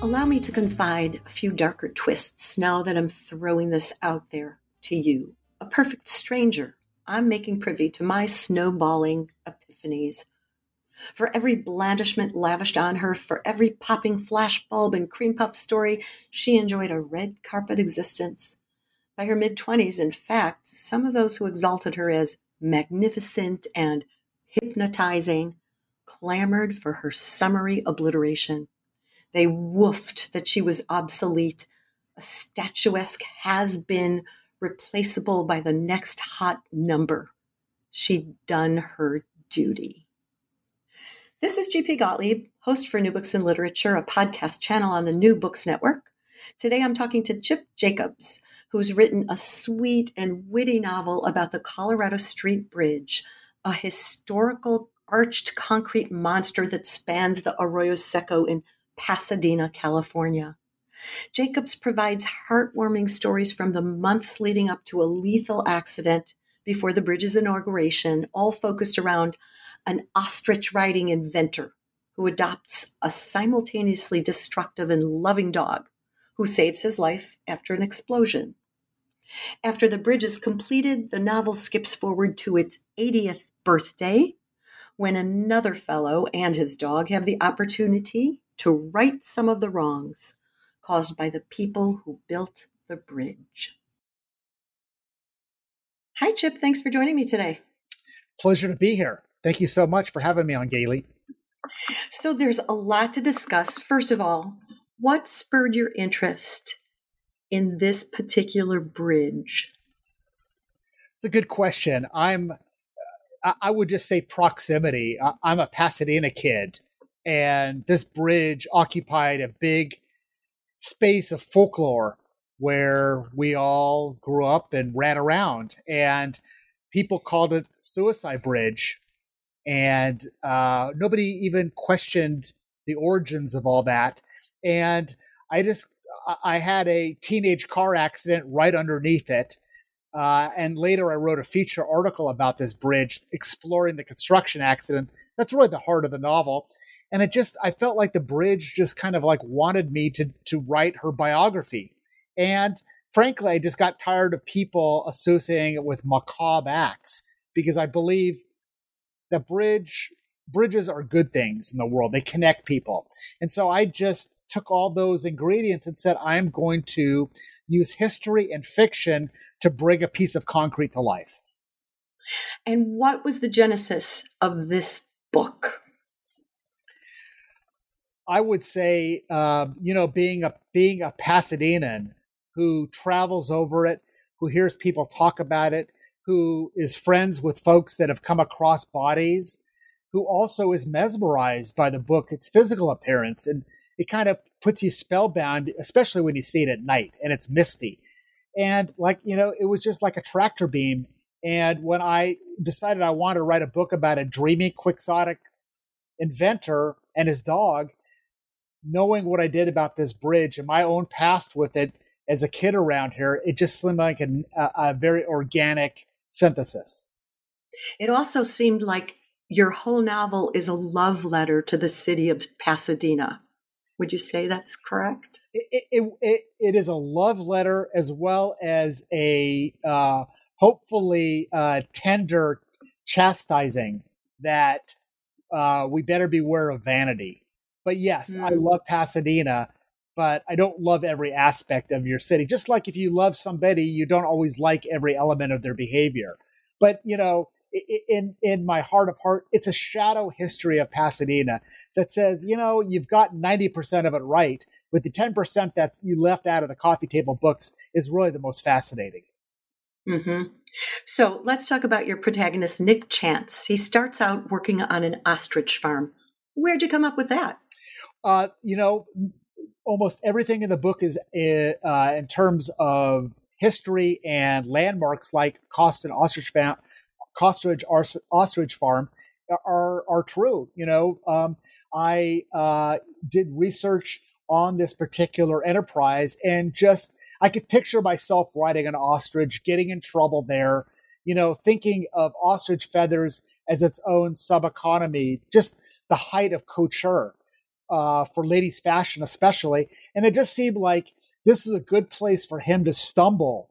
Allow me to confide a few darker twists now that I'm throwing this out there to you. A perfect stranger, I'm making privy to my snowballing epiphanies. For every blandishment lavished on her, for every popping flashbulb and cream puff story, she enjoyed a red carpet existence. By her mid 20s, in fact, some of those who exalted her as magnificent and hypnotizing clamored for her summary obliteration. They woofed that she was obsolete, a statuesque has been replaceable by the next hot number. She'd done her duty. This is GP Gottlieb, host for New Books in Literature, a podcast channel on the New Books Network. Today I'm talking to Chip Jacobs, who's written a sweet and witty novel about the Colorado Street Bridge, a historical arched concrete monster that spans the Arroyo Seco in Pasadena, California. Jacobs provides heartwarming stories from the months leading up to a lethal accident before the bridge's inauguration, all focused around an ostrich riding inventor who adopts a simultaneously destructive and loving dog who saves his life after an explosion. After the bridge is completed, the novel skips forward to its 80th birthday when another fellow and his dog have the opportunity to right some of the wrongs caused by the people who built the bridge. Hi, Chip. Thanks for joining me today. Pleasure to be here. Thank you so much for having me on Gaily. So, there's a lot to discuss. First of all, what spurred your interest in this particular bridge? It's a good question. I'm, I would just say proximity. I'm a Pasadena kid and this bridge occupied a big space of folklore where we all grew up and ran around and people called it suicide bridge and uh, nobody even questioned the origins of all that and i just i had a teenage car accident right underneath it uh, and later i wrote a feature article about this bridge exploring the construction accident. That's really the heart of the novel and it just i felt like the bridge just kind of like wanted me to to write her biography. And frankly i just got tired of people associating it with macabre acts because i believe that bridge bridges are good things in the world. They connect people. And so i just took all those ingredients and said i'm going to use history and fiction to bring a piece of concrete to life. And what was the genesis of this book I would say, uh, you know, being a being a Pasadenan who travels over it, who hears people talk about it, who is friends with folks that have come across bodies, who also is mesmerized by the book, its physical appearance, and it kind of puts you spellbound, especially when you see it at night and it's misty. And like you know, it was just like a tractor beam. And when I decided I wanted to write a book about a dreamy, quixotic inventor and his dog, knowing what I did about this bridge and my own past with it as a kid around here, it just seemed like a, a very organic synthesis. It also seemed like your whole novel is a love letter to the city of Pasadena. Would you say that's correct? It, it, it, it is a love letter as well as a uh, hopefully uh, tender chastising that uh, we better beware of vanity. But yes, mm. I love Pasadena, but I don't love every aspect of your city. Just like if you love somebody, you don't always like every element of their behavior. But, you know, in in my heart of heart, it's a shadow history of Pasadena that says, you know, you've got 90% of it right, but the 10% that you left out of the coffee table books is really the most fascinating. Mm-hmm. So let's talk about your protagonist, Nick Chance. He starts out working on an ostrich farm. Where'd you come up with that? Uh, you know, almost everything in the book is uh, in terms of history and landmarks like Cawston Ostrich, Fam- Costridge Ostrich Farm are are true. You know, um, I uh, did research on this particular enterprise and just I could picture myself riding an ostrich, getting in trouble there. You know, thinking of ostrich feathers as its own sub economy, just the height of couture uh, for ladies' fashion, especially. And it just seemed like this is a good place for him to stumble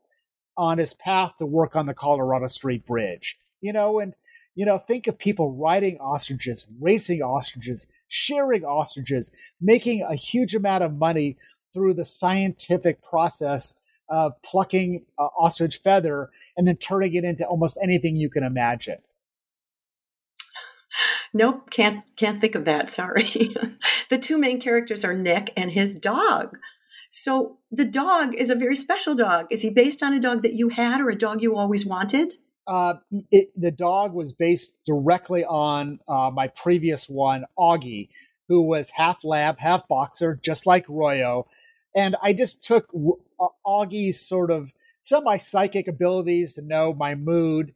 on his path to work on the Colorado Street Bridge. You know, and you know, think of people riding ostriches, racing ostriches, shearing ostriches, making a huge amount of money through the scientific process of plucking uh, ostrich feather and then turning it into almost anything you can imagine. Nope, can't can't think of that. Sorry. the two main characters are Nick and his dog. So the dog is a very special dog. Is he based on a dog that you had or a dog you always wanted? Uh, it, the dog was based directly on uh, my previous one, Augie, who was half lab, half boxer, just like Royo. And I just took uh, Augie's sort of semi psychic abilities to know my mood,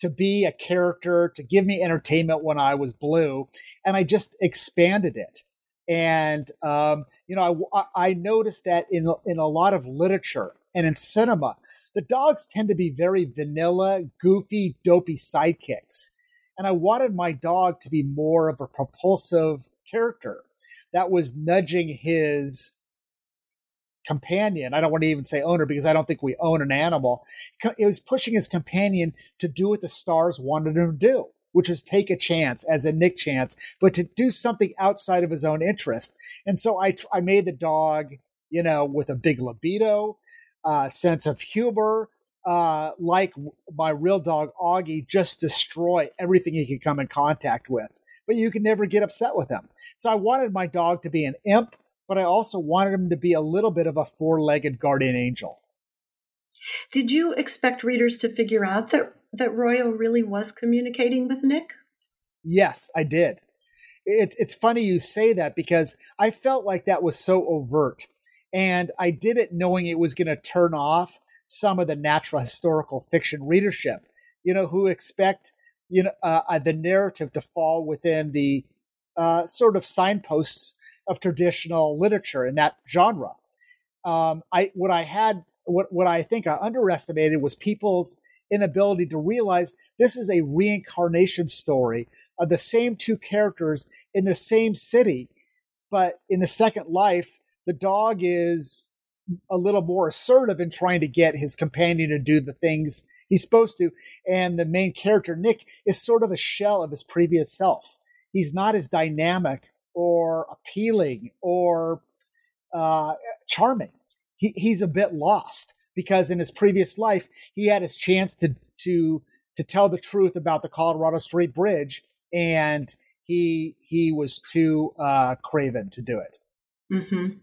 to be a character, to give me entertainment when I was blue, and I just expanded it. And um, you know, I, I noticed that in in a lot of literature and in cinema, the dogs tend to be very vanilla, goofy, dopey sidekicks. And I wanted my dog to be more of a propulsive character that was nudging his companion. I don't want to even say owner because I don't think we own an animal. It was pushing his companion to do what the stars wanted him to do, which was take a chance as a Nick chance, but to do something outside of his own interest. And so I, I made the dog, you know, with a big libido, uh, sense of humor, uh, like my real dog Augie, just destroy everything he could come in contact with. But you can never get upset with him. So I wanted my dog to be an imp, but I also wanted him to be a little bit of a four legged guardian angel. Did you expect readers to figure out that, that Royo really was communicating with Nick? Yes, I did. It's, it's funny you say that because I felt like that was so overt. And I did it knowing it was going to turn off some of the natural historical fiction readership, you know, who expect, you know, uh, uh, the narrative to fall within the uh, sort of signposts of traditional literature in that genre. Um, I what I had what what I think I underestimated was people's inability to realize this is a reincarnation story of the same two characters in the same city, but in the second life the dog is a little more assertive in trying to get his companion to do the things he's supposed to. And the main character, Nick, is sort of a shell of his previous self. He's not as dynamic or appealing or uh, charming. He, he's a bit lost because in his previous life, he had his chance to, to, to tell the truth about the Colorado Street Bridge, and he, he was too uh, craven to do it. Mm-hmm.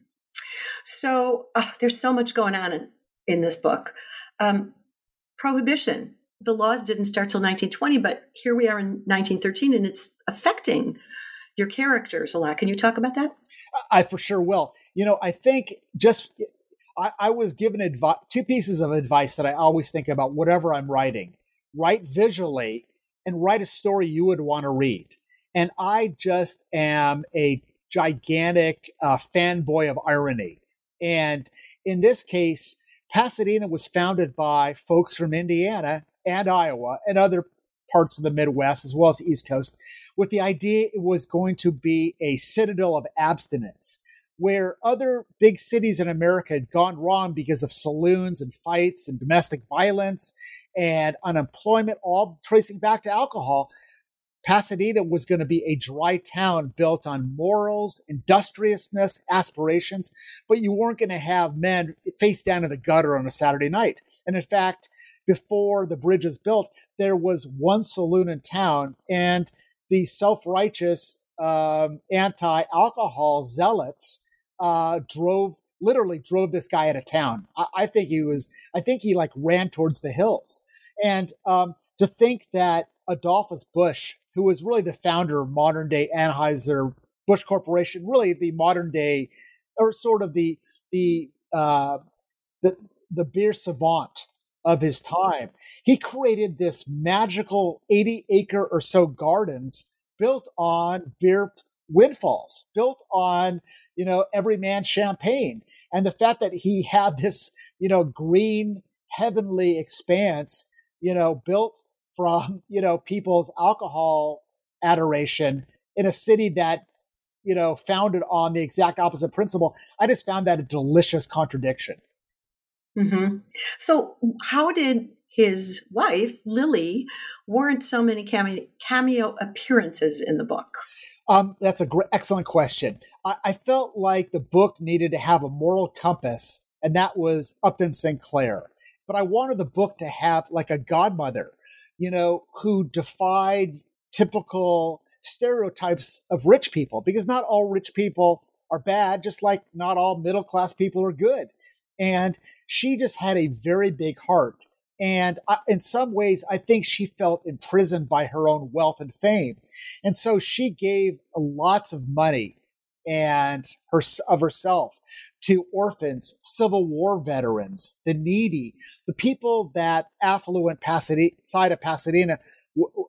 So there's so much going on in, in this book. Um, prohibition. The laws didn't start till 1920, but here we are in 1913, and it's affecting your characters a lot. Can you talk about that? I for sure will. You know, I think just I, I was given advice, two pieces of advice that I always think about whatever I'm writing. Write visually and write a story you would want to read. And I just am a gigantic uh, fanboy of irony. And in this case, Pasadena was founded by folks from Indiana and Iowa and other parts of the Midwest, as well as the East Coast, with the idea it was going to be a citadel of abstinence, where other big cities in America had gone wrong because of saloons and fights and domestic violence and unemployment, all tracing back to alcohol. Pasadena was going to be a dry town built on morals, industriousness, aspirations, but you weren't going to have men face down in the gutter on a Saturday night. And in fact, before the bridge was built, there was one saloon in town, and the self righteous um, anti alcohol zealots uh, drove literally drove this guy out of town. I, I, think he was, I think he like ran towards the hills. And um, to think that Adolphus Busch, who was really the founder of modern day Anheuser Busch Corporation, really the modern day, or sort of the the uh, the the beer savant of his time. He created this magical 80 acre or so gardens built on beer windfalls, built on, you know, every man champagne. And the fact that he had this, you know, green heavenly expanse, you know, built from, you know, people's alcohol adoration in a city that, you know, founded on the exact opposite principle. I just found that a delicious contradiction. Mm-hmm. So, how did his wife, Lily, warrant so many cameo, cameo appearances in the book? Um, that's a great, excellent question. I, I, felt like the book needed to have a moral compass, and that was Upton Sinclair. But I wanted the book to have like a godmother, you know, who defied typical stereotypes of rich people, because not all rich people are bad, just like not all middle class people are good. And she just had a very big heart. And I, in some ways, I think she felt imprisoned by her own wealth and fame. And so she gave lots of money and her of herself to orphans, Civil War veterans, the needy, the people that affluent Pasadena, side of Pasadena,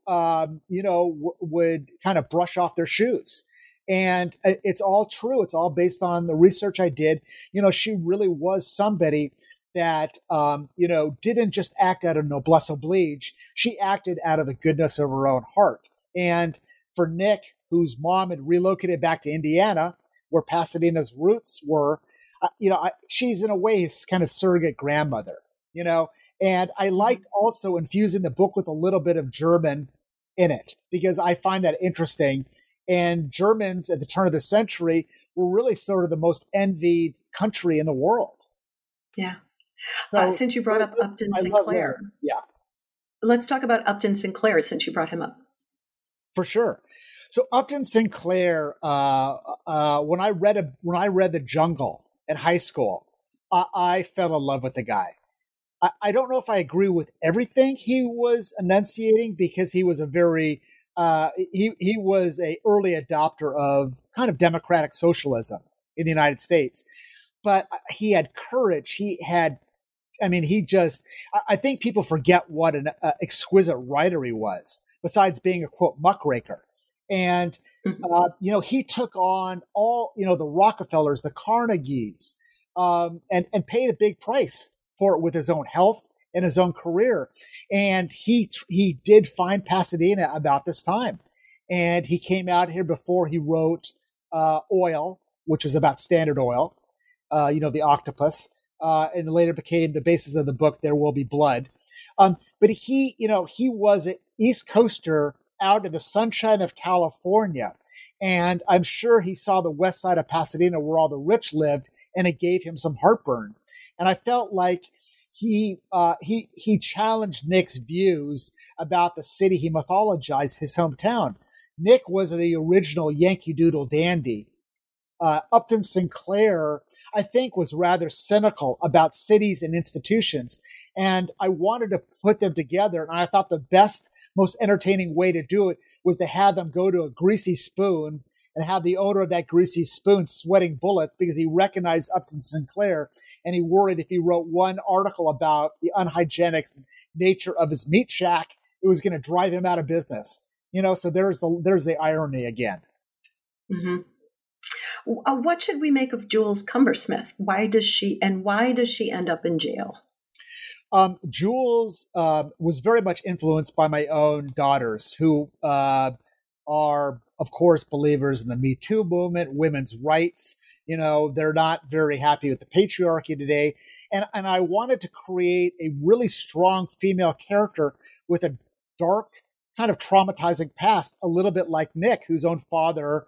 um, you know, w- would kind of brush off their shoes. And uh, it's all true. It's all based on the research I did. You know, she really was somebody that um, you know didn't just act out of noblesse oblige. She acted out of the goodness of her own heart. And for Nick, whose mom had relocated back to Indiana, where Pasadena's roots were, uh, you know, I, she's in a way his kind of surrogate grandmother. You know, and I mm-hmm. liked also infusing the book with a little bit of German in it because I find that interesting and Germans at the turn of the century were really sort of the most envied country in the world. Yeah. So, uh, since you brought up Upton I Sinclair. Yeah. Let's talk about Upton Sinclair since you brought him up. For sure. So Upton Sinclair, uh, uh, when I read a, when I read The Jungle in high school, I, I fell in love with the guy. I, I, don't know if I agree with everything he was enunciating because he was a very uh, he he was a early adopter of kind of democratic socialism in the United States, but he had courage. He had, I mean, he just. I think people forget what an uh, exquisite writer he was. Besides being a quote muckraker, and mm-hmm. uh, you know he took on all you know the Rockefellers, the Carnegies, um, and and paid a big price for it with his own health in his own career. And he he did find Pasadena about this time, and he came out here before he wrote uh, Oil, which is about Standard Oil, uh, you know, the octopus, uh, and later became the basis of the book There Will Be Blood. Um, but he, you know, he was an East Coaster out in the sunshine of California. And I'm sure he saw the west side of Pasadena where all the rich lived, and it gave him some heartburn. And I felt like he uh, he he challenged Nick's views about the city he mythologized his hometown. Nick was the original Yankee Doodle dandy. Uh, Upton Sinclair, I think, was rather cynical about cities and institutions, and I wanted to put them together. And I thought the best, most entertaining way to do it was to have them go to a greasy spoon and had the owner of that greasy spoon sweating bullets because he recognized Upton Sinclair and he worried if he wrote one article about the unhygienic nature of his meat shack, it was going to drive him out of business. You know, so there's the there's the irony again. Mm-hmm. Uh, what should we make of Jules Cumbersmith? Why does she and why does she end up in jail? Um, Jules uh, was very much influenced by my own daughters, who uh, are of course, believers in the Me Too movement, women's rights. You know, they're not very happy with the patriarchy today. And, and I wanted to create a really strong female character with a dark, kind of traumatizing past, a little bit like Nick, whose own father,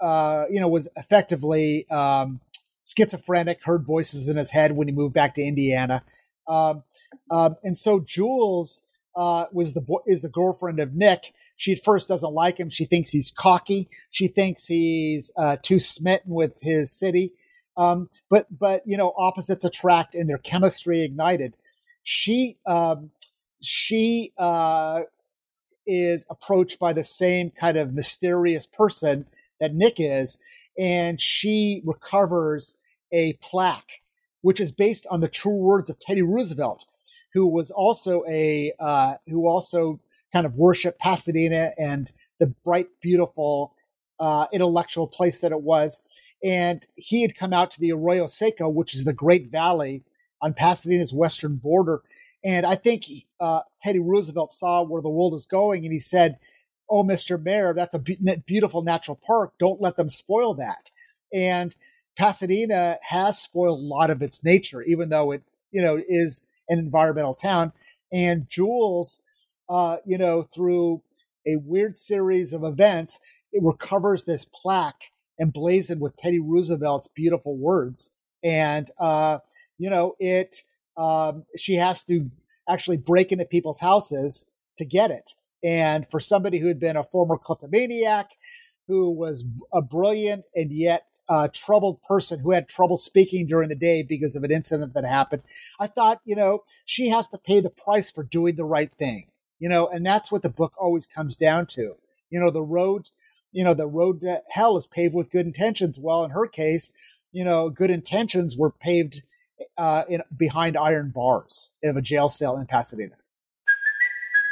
uh, you know, was effectively um, schizophrenic, heard voices in his head when he moved back to Indiana. Um, um, and so Jules uh, was the is the girlfriend of Nick, she at first doesn't like him. She thinks he's cocky. She thinks he's uh, too smitten with his city. Um, but but you know, opposites attract, and their chemistry ignited. She um, she uh, is approached by the same kind of mysterious person that Nick is, and she recovers a plaque, which is based on the true words of Teddy Roosevelt, who was also a uh, who also kind of worship Pasadena and the bright, beautiful, uh, intellectual place that it was. And he had come out to the Arroyo Seco, which is the Great Valley on Pasadena's western border. And I think uh, Teddy Roosevelt saw where the world was going, and he said, "Oh, Mr. Mayor, that's a be- beautiful natural park. Don't let them spoil that." And Pasadena has spoiled a lot of its nature, even though it, you know, is an environmental town. And Jules, uh, you know, through a weird series of events, it recovers this plaque emblazoned with Teddy Roosevelt's beautiful words. And, uh, you know, it, um, she has to actually break into people's houses to get it. And for somebody who had been a former kleptomaniac, who was a brilliant and yet uh, troubled person who had trouble speaking during the day because of an incident that happened, I thought, you know, she has to pay the price for doing the right thing, you know, and that's what the book always comes down to. You know, the road, you know, the road to hell is paved with good intentions. Well, in her case, you know, good intentions were paved uh, in, behind iron bars of a jail cell in Pasadena.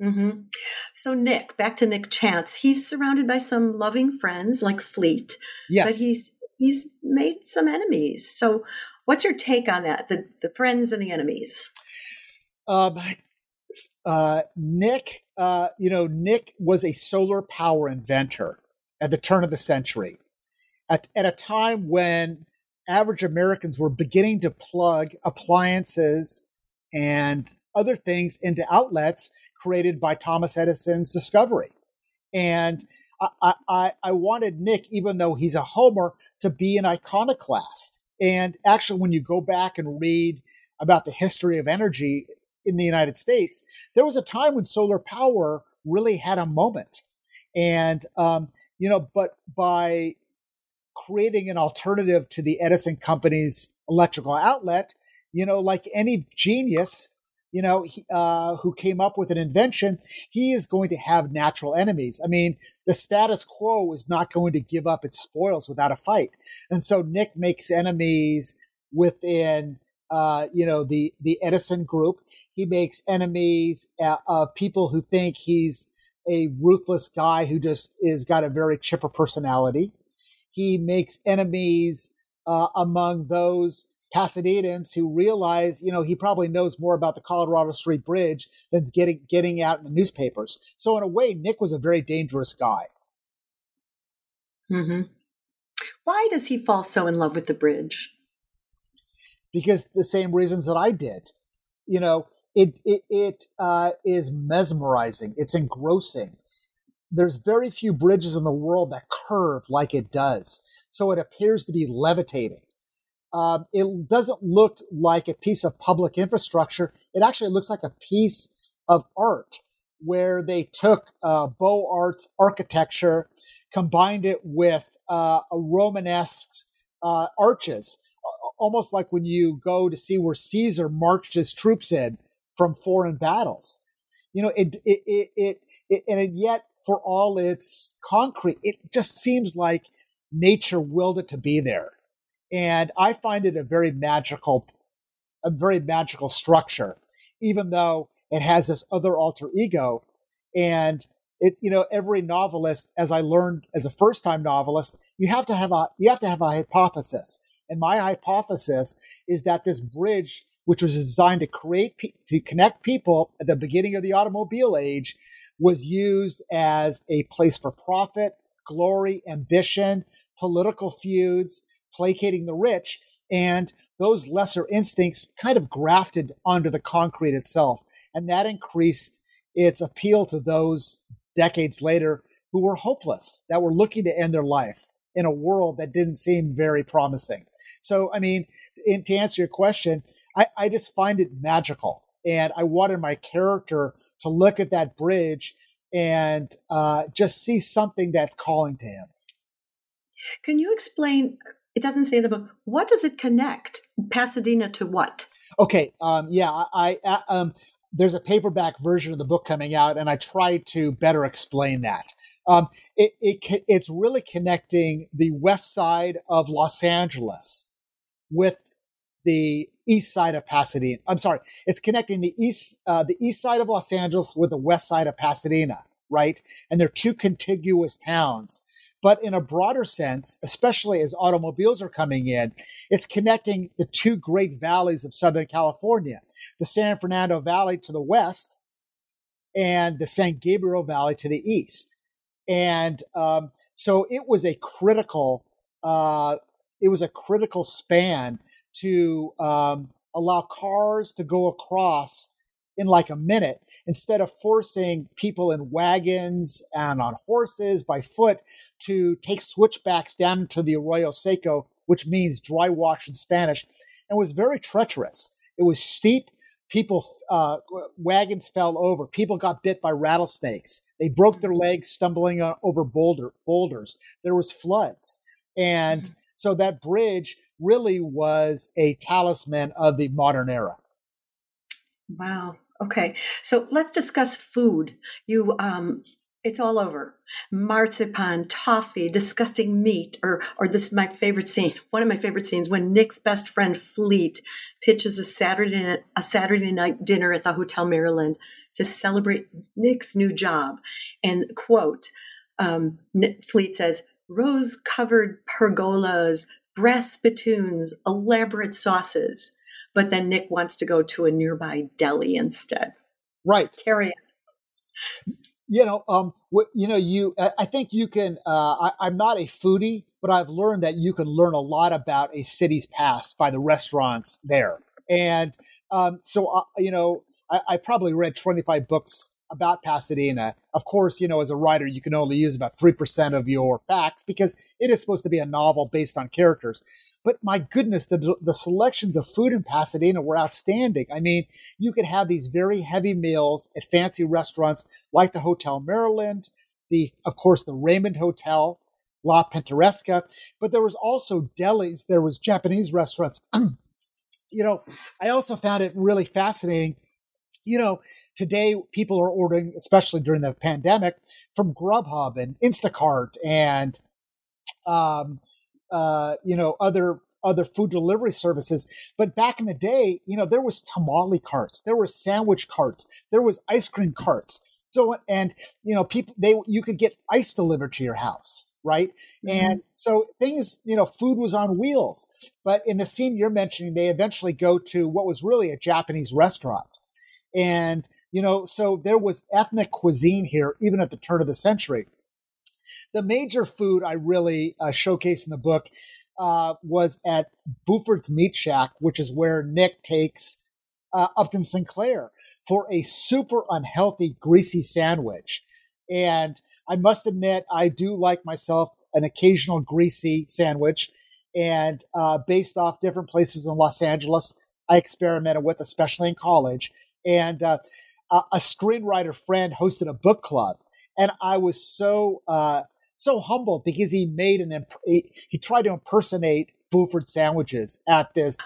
Mm-hmm. So Nick, back to Nick Chance. He's surrounded by some loving friends like Fleet. Yes. But he's he's made some enemies. So what's your take on that? The the friends and the enemies? Um uh Nick uh you know, Nick was a solar power inventor at the turn of the century. At at a time when average Americans were beginning to plug appliances and other things into outlets created by Thomas Edison's discovery. And I, I, I wanted Nick, even though he's a homer, to be an iconoclast. And actually, when you go back and read about the history of energy in the United States, there was a time when solar power really had a moment. And, um, you know, but by creating an alternative to the Edison company's electrical outlet, you know, like any genius, you know, he, uh, who came up with an invention, he is going to have natural enemies. I mean, the status quo is not going to give up its spoils without a fight, and so Nick makes enemies within, uh, you know, the the Edison group. He makes enemies uh, of people who think he's a ruthless guy who just is got a very chipper personality. He makes enemies uh, among those Pasadenans who realize, you know, he probably knows more about the Colorado Street Bridge than getting getting out in the newspapers. So in a way, Nick was a very dangerous guy. Mm-hmm. Why does he fall so in love with the bridge? Because the same reasons that I did. You know, it it, it uh, is mesmerizing. It's engrossing. There's very few bridges in the world that curve like it does. So it appears to be levitating um, it doesn't look like a piece of public infrastructure. It actually looks like a piece of art where they took uh, Beaux Arts architecture, combined it with uh, a Romanesque uh, arches, almost like when you go to see where Caesar marched his troops in from foreign battles. You know, it, it, it, it, it and yet for all its concrete, it just seems like nature willed it to be there and I find it a very magical, a very magical structure, even though it has this other alter ego. And it, you know, every novelist, as I learned as a first-time novelist, you have to have a you have to have a hypothesis. And my hypothesis is that this bridge, which was designed to create to connect people at the beginning of the automobile age, was used as a place for profit, glory, ambition, political feuds, placating the rich, and those lesser instincts kind of grafted onto the concrete itself. And that increased its appeal to those decades later who were hopeless, that were looking to end their life. in a world that didn't seem very promising. So, I mean, in, to answer your question, I, I just find it magical. And I wanted my character to look at that bridge and uh, just see something that's calling to him. Can you explain? It doesn't say in the book. What does it connect Pasadena to what? Okay, um, yeah, I, I um, there's a paperback version of the book coming out, and I try to better explain that. Um, it, it it's really connecting the west side of Los Angeles with the east side of Pasadena. I'm sorry, it's connecting the east uh, the east side of Los Angeles with the west side of Pasadena, right? And they're two contiguous towns. But in a broader sense, especially as automobiles are coming in, it's connecting the two great valleys of Southern California the San Fernando Valley to the west and the San Gabriel Valley to the east. And um, so it was a critical, uh, it was a critical span to um, allow cars to go across in like a minute instead of forcing people in wagons and on horses by foot to take switchbacks down to the Arroyo Seco, which means dry wash in Spanish, and was very treacherous. It was steep. People, uh, wagons fell over. People got bit by rattlesnakes. They broke their mm-hmm. legs stumbling over boulder boulders. There was floods, and mm-hmm. so that bridge really was a talisman of the modern era. Wow. Okay. So let's discuss food. You um it's all over. Marzipan, toffee, disgusting meat, or or this is my favorite scene. One of my favorite scenes when Nick's best friend Fleet pitches a Saturday a Saturday night dinner at the Hotel Maryland to celebrate Nick's new job. And quote, um, Fleet says, "Rose covered pergolas, brass spittoons, elaborate sauces. But then Nick wants to go to a nearby deli instead. Right. Carry on. You know, um, what, you know, you. I think you can. Uh, I, am not a foodie, but I've learned that you can learn a lot about a city's past by the restaurants there. And um, so, uh, you know, I, I probably read 25 books about Pasadena. Of course, you know, as a writer, you can only use about 3% of your facts because it is supposed to be a novel based on characters. But my goodness, the, the selections of food in Pasadena were outstanding. I mean, you could have these very heavy meals at fancy restaurants like the Hotel Maryland, the, of course, the Raymond Hotel, La Pintoresca, but there was also delis, there was Japanese restaurants. you know, I also found it really fascinating you know, today people are ordering, especially during the pandemic, from Grubhub and Instacart and, um, uh, you know, other other food delivery services. But back in the day, you know, there was tamale carts, there were sandwich carts, there was ice cream carts. So and you know, people they you could get ice delivered to your house, right? Mm-hmm. And so things, you know, food was on wheels. But in the scene you're mentioning, they eventually go to what was really a Japanese restaurant. And, you know, so there was ethnic cuisine here, even at the turn of the century. The major food I really uh, showcase in the book uh, was at Buford's Meat Shack, which is where Nick takes uh, Upton Sinclair for a super unhealthy, greasy sandwich. And I must admit, I do like myself an occasional greasy sandwich. And uh, based off different places in Los Angeles, I experimented with, especially in college and uh, a screenwriter friend hosted a book club, and I was so uh, so humbled because he made an imp- he, he, tried to impersonate Buford sandwiches at this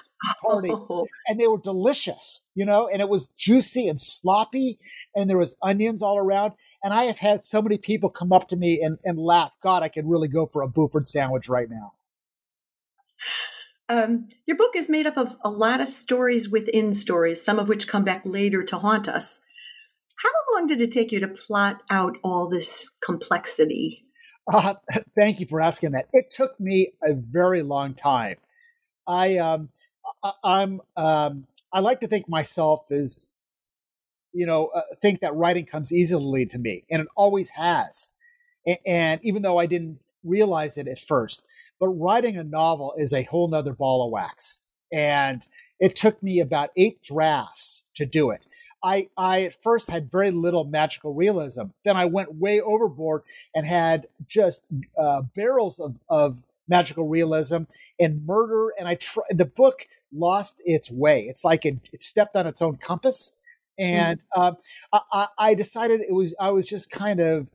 party, oh. and they were delicious, you know, and it was juicy and sloppy, and there was onions all around. And I have had so many people come up to me and, and laugh. God, I could really go for a Buford sandwich right now. Um, your book is made up of a lot of stories within stories, some of which come back later to haunt us. How long did it take you to plot out all this complexity? Uh, thank you for asking that. It took me a very long time. I um, I, am um, I like to think myself as you know uh, think that writing comes easily to me, and it always has. And, and even though I didn't realize it at first, but writing a novel is a whole nother ball of wax. And it took me about eight drafts to do it. I, I at first had very little magical realism. Then I went way overboard and had just uh, barrels of, of magical realism and murder. And I try, the book lost its way. It's like it, it stepped on its own compass. And mm. um, I, I decided it was I was just kind of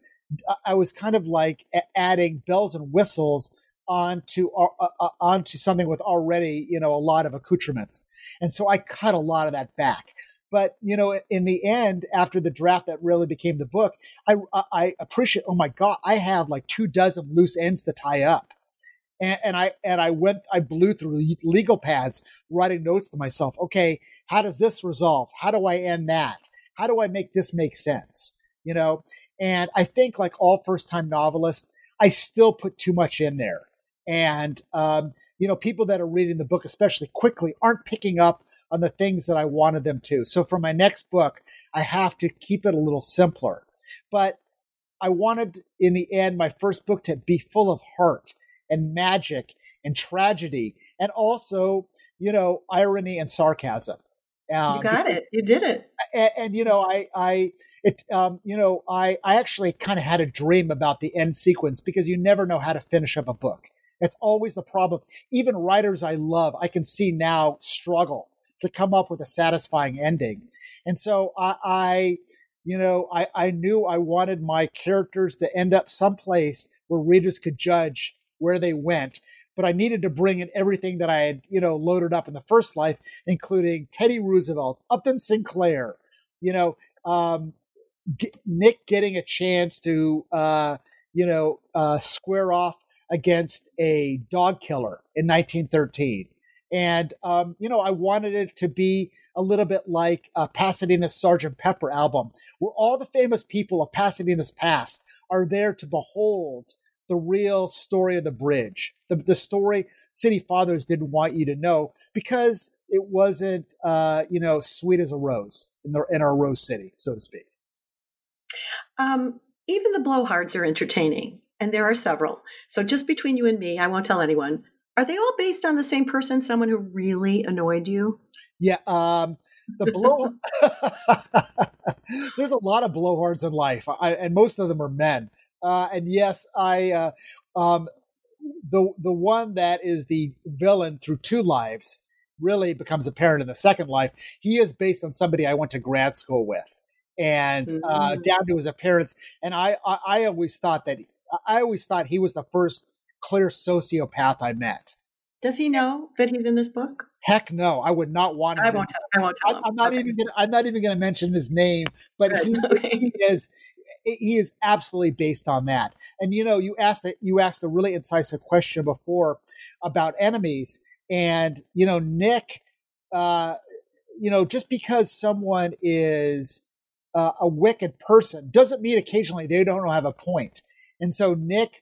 I was kind of like adding bells and whistles onto uh, uh, uh, onto something with already you know a lot of accoutrements, and so I cut a lot of that back. But you know, in the end, after the draft that really became the book, I I appreciate. Oh my god, I have like two dozen loose ends to tie up, and, and I and I went I blew through legal pads, writing notes to myself. Okay, how does this resolve? How do I end that? How do I make this make sense? You know, and I think like all first time novelists, I still put too much in there. And um, you know, people that are reading the book, especially quickly, aren't picking up on the things that I wanted them to. So for my next book, I have to keep it a little simpler. But I wanted, in the end, my first book to be full of heart and magic and tragedy and also, you know, irony and sarcasm. Um, you got it. You did it. And, and, you know, I, I, it, um, you know, I, I actually kind of had a dream about the end sequence because you never know how to finish up a book. It's always the problem. Even writers I love, I can see now struggle to come up with a satisfying ending. And so I, I you know, I, I knew I wanted my characters to end up someplace where readers could judge where they went. But I needed to bring in everything that I had, you know, loaded up in the first life, including Teddy Roosevelt, Upton Sinclair, you know, um, G- Nick getting a chance to, uh, you know, uh, square off against a dog killer in 1913 and, um, you know, I wanted it to be a little bit like a Pasadena's Sergeant Pepper album, where all the famous people of Pasadena's past are there to behold the real story of the bridge, the, the story City Fathers didn't want you to know because it wasn't, uh, you know, sweet as a rose in, the, in our Rose City, so to speak. Um, even the blowhards are entertaining, and there are several. So just between you and me, I won't tell anyone. Are they all based on the same person, someone who really annoyed you? Yeah, um, the blow. There's a lot of blowhards in life, I, and most of them are men. Uh, and yes, I uh, um, the the one that is the villain through two lives really becomes apparent in the second life. He is based on somebody I went to grad school with, and uh, mm-hmm. uh, down to his appearance. And I, I I always thought that I always thought he was the first clear sociopath I met. Does he know that he's in this book? Heck no, I would not want. Him I won't. Tell, I won't tell. I, am not okay. even. Gonna, I'm not even going to mention his name, but he, okay. he, is. He is absolutely based on that. And you know, you asked that. You asked a really incisive question before about enemies, and you know, Nick. Uh, you know, just because someone is uh, a wicked person doesn't mean occasionally they don't have a point. And so Nick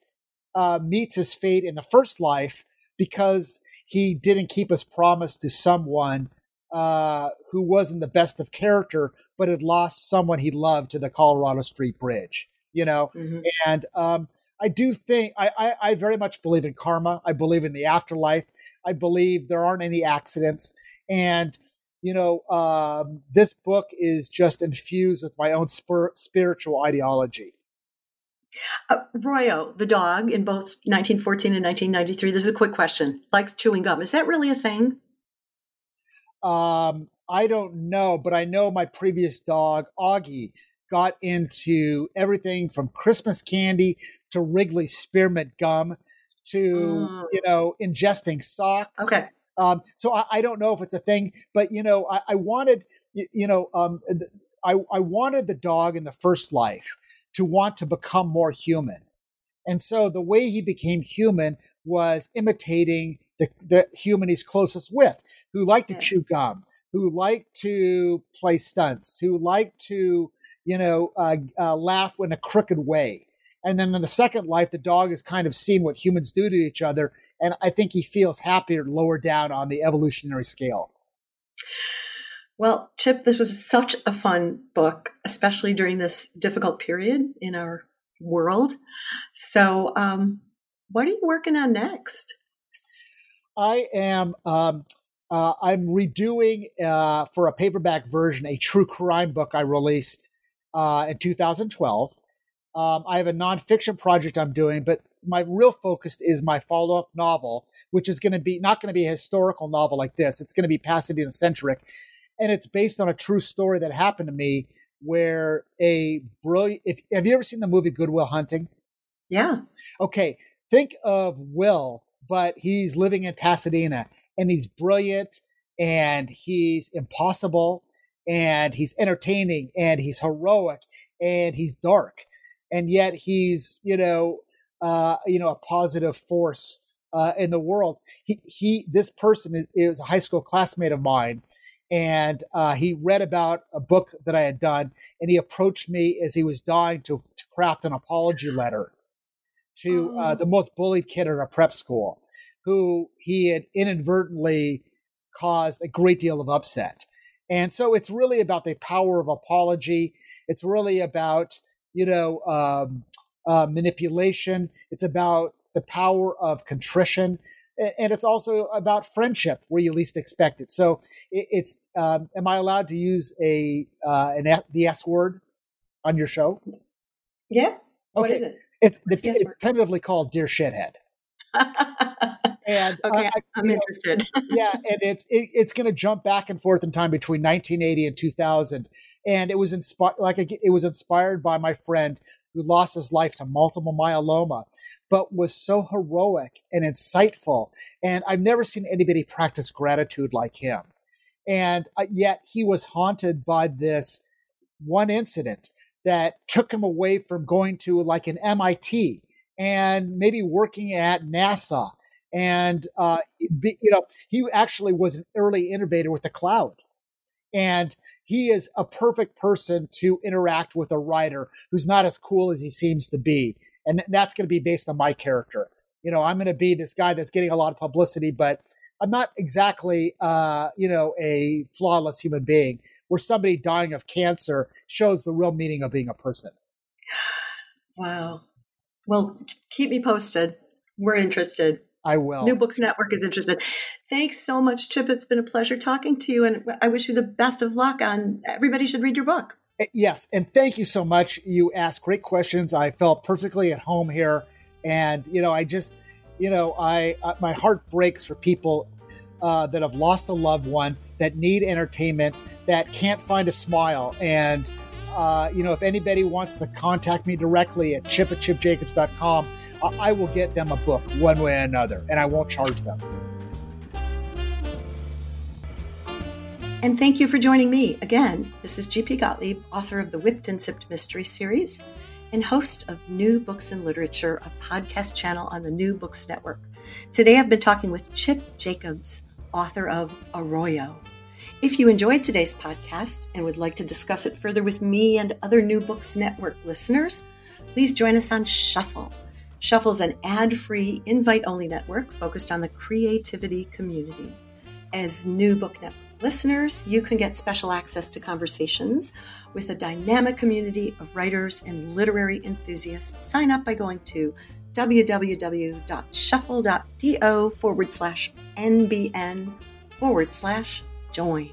uh, meets his fate in the first life because he didn't keep his promise to someone uh, who wasn't the best of character, but had lost someone he loved to the Colorado Street Bridge. You know, mm-hmm. and um, I do think I, I, I very much believe in karma. I believe in the afterlife. I believe there aren't any accidents, and you know, um, this book is just infused with my own spir- spiritual ideology. Uh, Royo, the dog, in both 1914 and 1993, this is a quick question, likes chewing gum. Is that really a thing? Um, I don't know, but I know my previous dog, Augie, got into everything from Christmas candy to Wrigley spearmint gum to, mm. you know, ingesting socks. Okay. Um, so I, I, don't know if it's a thing, but, you know, I, I wanted, you, you know, um, I, I wanted the dog in the first life to want to become more human. And so the way he became human was imitating the, the human he's closest with, who liked to yeah. chew gum, who liked to play stunts, who liked to, you know, uh, uh, laugh in a crooked way. And then in the second life, the dog has kind of seen what humans do to each other. And I think he feels happier lower down on the evolutionary scale. Well, Chip, this was such a fun book, especially during this difficult period in our world. So, um, what are you working on next? I am. Um, uh, I'm redoing uh, for a paperback version a true crime book I released uh, in 2012. Um, I have a nonfiction project I'm doing, but my real focus is my follow up novel, which is going to be not going to be a historical novel like this. It's going to be Pasadena centric, and it's based on a true story that happened to me. Where a brilliant, if have you ever seen the movie Good Will Hunting? Yeah. Okay, think of Will, but he's living in Pasadena, and he's brilliant, and he's impossible, and he's entertaining, and he's heroic, and he's dark, and yet he's you know uh, you know a positive force uh, in the world. He he this person is, is, a high school classmate of mine, and uh, he read about a book that I had done, and he approached me as he was dying to, to craft an apology letter to uh, the most bullied kid at a prep school, who he had inadvertently caused a great deal of upset. And so it's really about the power of apology. It's really about you know um, uh, manipulation. It's about the power of contrition, and it's also about friendship where you least expect it. So it's um, am I allowed to use a uh, an the S word on your show? Yeah. What okay. is it? It's, it's, it's tentatively called Dear Shithead. and okay, uh, I'm interested. yeah, and it's it, it's going to jump back and forth in time between 1980 and 2000, and it was inspired like it was inspired by my friend who lost his life to multiple myeloma, but was so heroic and insightful. And I've never seen anybody practice gratitude like him. And uh, yet he was haunted by this one incident that took him away from going to like an MIT and maybe working at NASA. And, uh, you know, he actually was an early innovator with the cloud. And he is a perfect person to interact with a writer who's not as cool as he seems to be. And that's going to be based on my character. You know, I'm going to be this guy that's getting a lot of publicity, but I'm not exactly, uh, you know, a flawless human being where somebody dying of cancer shows the real meaning of being a person. Wow. Well, keep me posted. We're interested. I will. New Books Network is interested. Thanks so much, Chip. It's been a pleasure talking to you, and I wish you the best of luck. On everybody should read your book. Eh, yes, and thank you so much. You asked great questions. I felt perfectly at home here, and you know, I just, you know, I uh, my heart breaks for people uh, that have lost a loved one, that need entertainment, that can't find a smile, and uh, you know, if anybody wants to contact me directly at chip at chipjacobs.com, I will get them a book one way or another, and I won't charge them. And thank you for joining me again. This is GP Gottlieb, author of the Whipped and Sipped Mystery Series and host of New Books and Literature, a podcast channel on the New Books Network. Today I've been talking with Chip Jacobs, author of Arroyo. If you enjoyed today's podcast and would like to discuss it further with me and other New Books Network listeners, please join us on Shuffle Shuffle's an ad free, invite only network focused on the creativity community. As New Book Network listeners, you can get special access to conversations with a dynamic community of writers and literary enthusiasts. Sign up by going to www.shuffle.do forward slash NBN forward slash join.